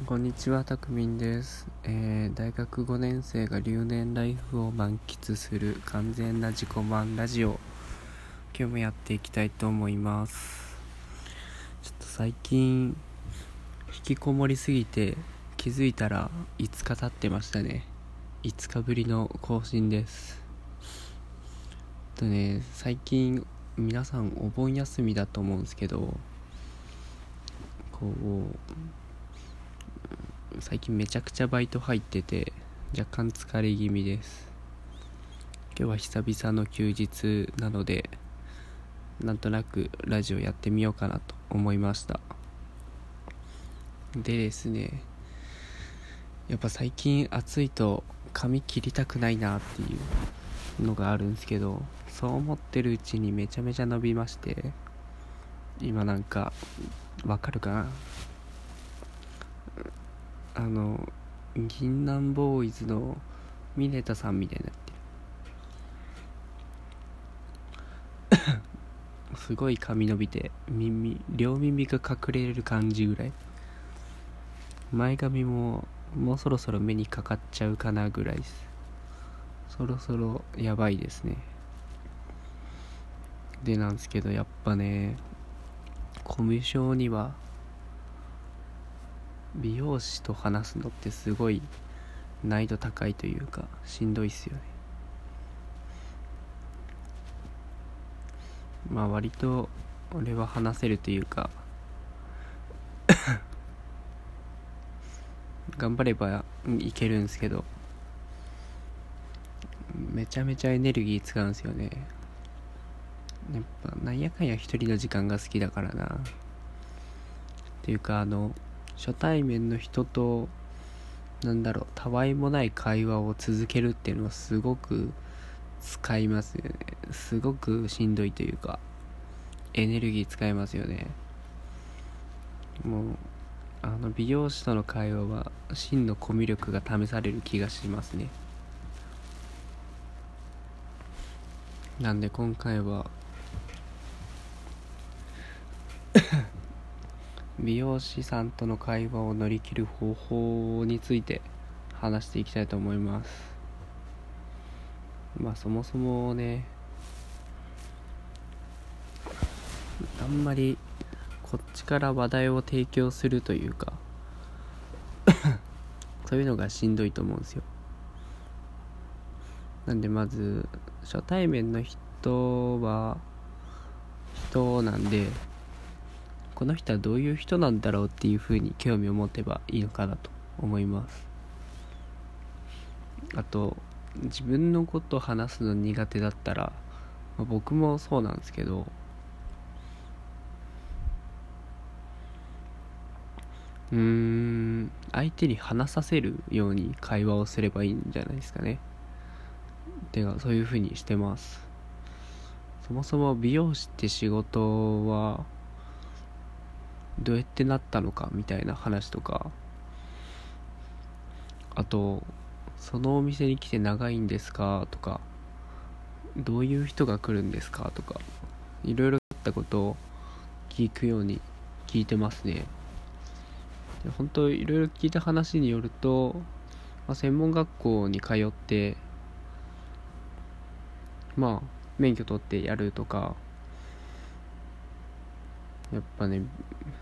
こんにちは、たくみんです、えー大学5年生が留年ライフを満喫する完全な自己満ラジオ。今日もやっていきたいと思います。ちょっと最近引きこもりすぎて気づいたら5日経ってましたね。5日ぶりの更新です。とね最近皆さんお盆休みだと思うんですけどこう最近めちゃくちゃバイト入ってて若干疲れ気味です。今日は久々の休日なのでなんとなくラジオやってみようかなと思いました。でですねやっぱ最近暑いと髪切りたくないなっていうのがあるんですけどそう思ってるうちにめちゃめちゃ伸びまして今なんかわかるかな？あの銀杏ボーイズのミネタさんみたいになってる。すごい髪伸びて耳両耳が隠れる感じぐらい。前髪ももうそろそろ目にかかっちゃうかなぐらいです。そろそろやばいですね。でなんですけどやっぱねコミュ障には美容師と話すのってすごい難易度高いというかしんどいっすよね。まあ割と俺は話せるというか 頑張ればいけるんですけどめちゃめちゃエネルギー使うんですよね。やっぱなんやかんや一人の時間が好きだからな。っていうかあの初対面の人となんだろうたわいもない会話を続けるっていうのはすごく使いますよね。すごくしんどいというかエネルギー使いますよね。もうあの美容師との会話は真のコミュ力が試される気がしますね。なんで今回は美容師さんとの会話を乗り切る方法について話していきたいと思います。まあそもそもねあんまりこっちから話題を提供するというか そういうのがしんどいと思うんですよ。なんでまず初対面の人は人なんでこの人はどういう人なんだろうっていうふうに興味を持てばいいのかなと思います。あと自分のこと話すの苦手だったら、まあ僕もそうなんですけどうーん相手に話させるように会話をすればいいんじゃないですかね。てかそういうふうにしてます。そもそも美容師って仕事はどうやってなったのかみたいな話とか。あとそのお店に来て長いんですかとかどういう人が来るんですかとかいろいろあったことを聞くように聞いてますね。で本当いろいろ聞いた話によると、まあ、専門学校に通ってまあ免許取ってやるとかやっぱね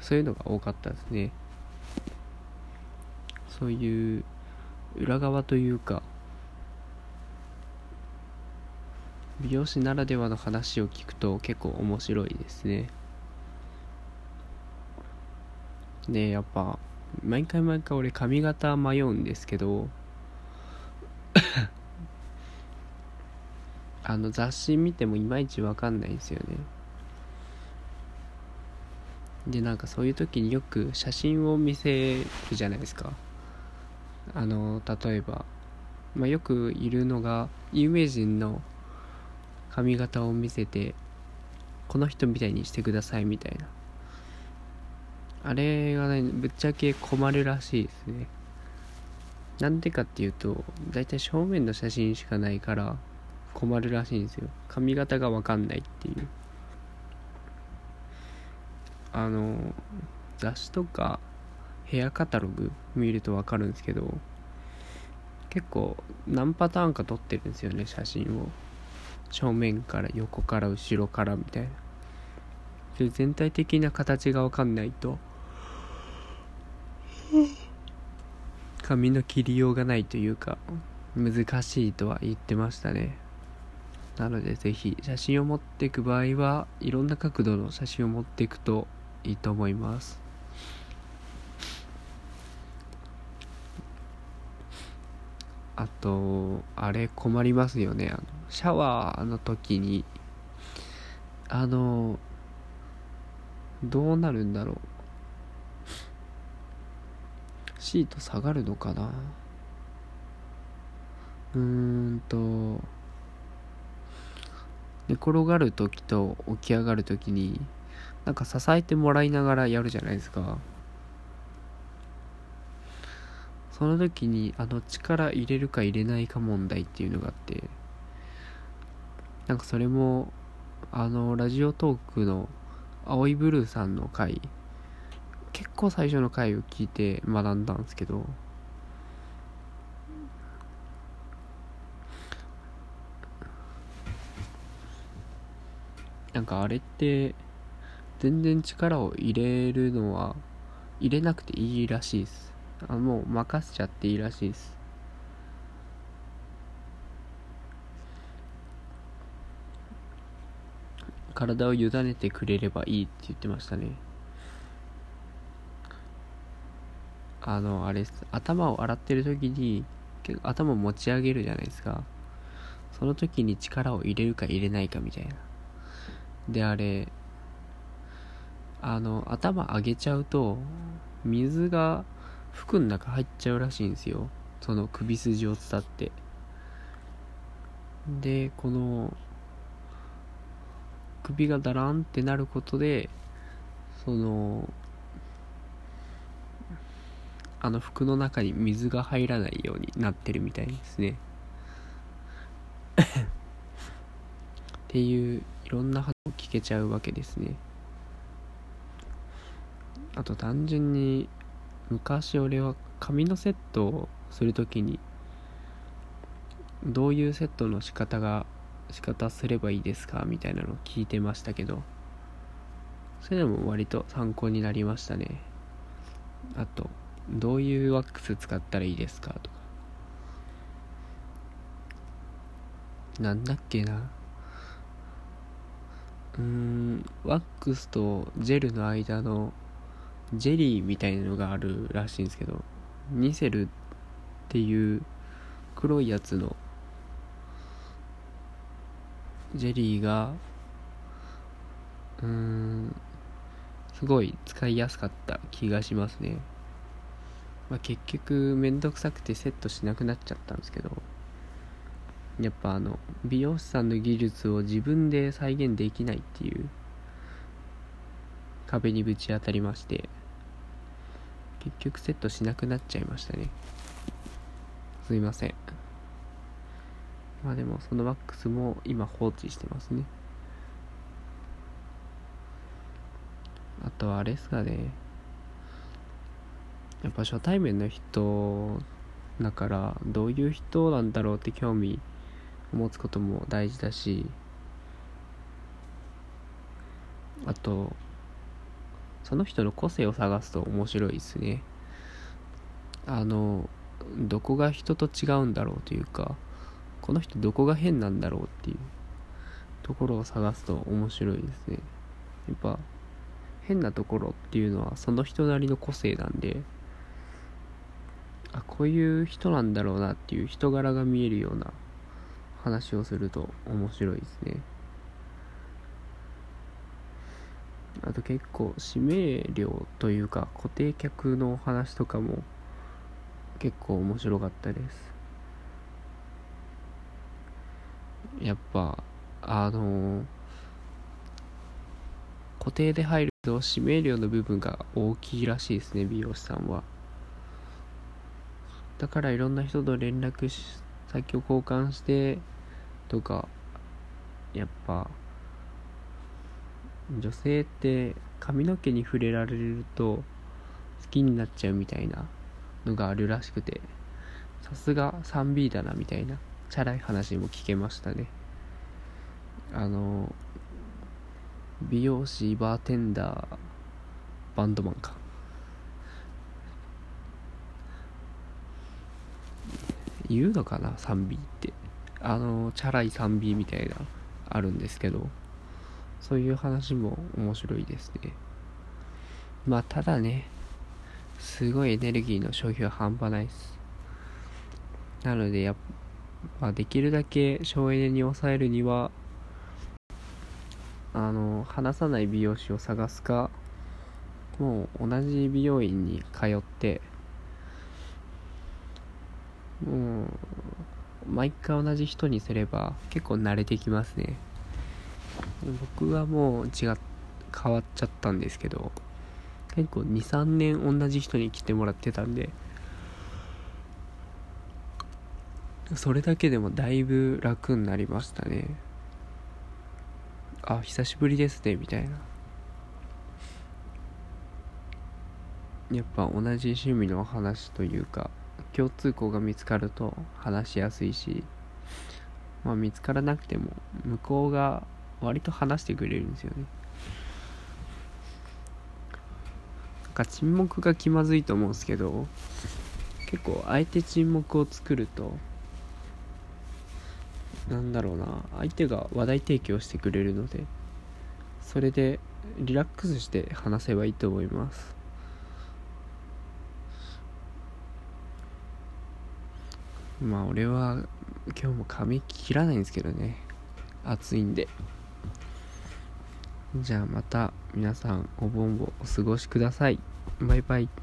そういうのが多かったですね。そういう裏側というか美容師ならではの話を聞くと結構面白いですね。でやっぱ毎回毎回俺髪型迷うんですけど あの雑誌見てもいまいちわかんないんですよね。でなんかそういう時によく写真を見せるじゃないですか。あの例えば、まあ、よくいるのが有名人の髪型を見せてこの人みたいにしてくださいみたいな。あれがねぶっちゃけ困るらしいですね。なんでかっていうと大体正面の写真しかないから困るらしいんですよ。髪型がわかんないっていう。あの雑誌とかヘアカタログ見ると分かるんですけど結構何パターンか撮ってるんですよね写真を。正面から横から後ろからみたいな。で全体的な形が分かんないと髪の切りようがないというか難しいとは言ってましたね。なのでぜひ写真を持っていく場合はいろんな角度の写真を持っていくといいと思います。あとあれ困りますよね。あのシャワーの時にあのどうなるんだろう。シート下がるのかな。うーんと寝転がる時と起き上がる時になんか支えてもらいながらやるじゃないですか。その時にあの力入れるか入れないか問題っていうのがあって。なんかそれもあのラジオトークの青いブルーさんの回。結構最初の回を聞いて学んだんですけど。なんかあれって全然力を入れるのは入れなくていいらしいです。あもう任せちゃっていいらしいです。体を委ねてくれればいいって言ってましたね。あのあれです。頭を洗ってる時に結構頭を持ち上げるじゃないですか。その時に力を入れるか入れないかみたいな。であれあの頭上げちゃうと水が服の中入っちゃうらしいんですよ。その首筋を伝って。でこの首がだらんってなることでそのあの服の中に水が入らないようになってるみたいですね。っていういろんな話を聞けちゃうわけですね。あと単純に昔俺は髪のセットをするときにどういうセットの仕方が仕方すればいいですかみたいなのを聞いてましたけどそれでも割と参考になりましたね。あとどういうワックス使ったらいいですかとか。なんだっけな。うーんワックスとジェルの間のジェリーみたいなのがあるらしいんですけどニセルっていう黒いやつのジェリーがうーんすごい使いやすかった気がしますね、まあ、結局めんどくさくてセットしなくなっちゃったんですけどやっぱあの美容師さんの技術を自分で再現できないっていう壁にぶち当たりまして。結局セットしなくなっちゃいましたね。すいません。まあでもそのワックスも今放置してますね。あとはあれですかね。やっぱ初対面の人だからどういう人なんだろうって興味持つことも大事だし。あとその人の個性を探すと面白いですね。あのどこが人と違うんだろうというかこの人どこが変なんだろうっていうところを探すと面白いですね。やっぱ変なところっていうのはその人なりの個性なんであこういう人なんだろうなっていう人柄が見えるような話をすると面白いですねあと結構指名料というか固定客の話とかも結構面白かったです。やっぱあの固定で入ると指名料の部分が大きいらしいですね美容師さんは。だからいろんな人と連絡先を交換してとかやっぱ女性って髪の毛に触れられると好きになっちゃうみたいなのがあるらしくてさすが 3B だなみたいなチャラい話も聞けましたね。あの美容師バーテンダーバンドマンか。言うのかな 3B って。あのチャラい 3B みたいなあるんですけど。そういう話も面白いですね。まあただねすごいエネルギーの消費は半端ないです。なのでやっぱできるだけ省エネに抑えるにはあの話さない美容師を探すかもう同じ美容院に通ってもう毎回同じ人にすれば結構慣れてきますね。僕はもう違っ変わっちゃったんですけど結構23年同じ人に来てもらってたんでそれだけでもだいぶ楽になりましたね。あ久しぶりですねみたいな。やっぱ同じ趣味の話というか共通項が見つかると話しやすいしまあ見つからなくても向こうが割と話してくれるんですよね。なんか沈黙が気まずいと思うんですけど結構あえて沈黙を作るとなんだろうな相手が話題提供してくれるのでそれでリラックスして話せばいいと思います。まあ俺は今日も髪切らないんですけどね。暑いんで。じゃあまた皆さんお盆をお過ごしください。バイバイ。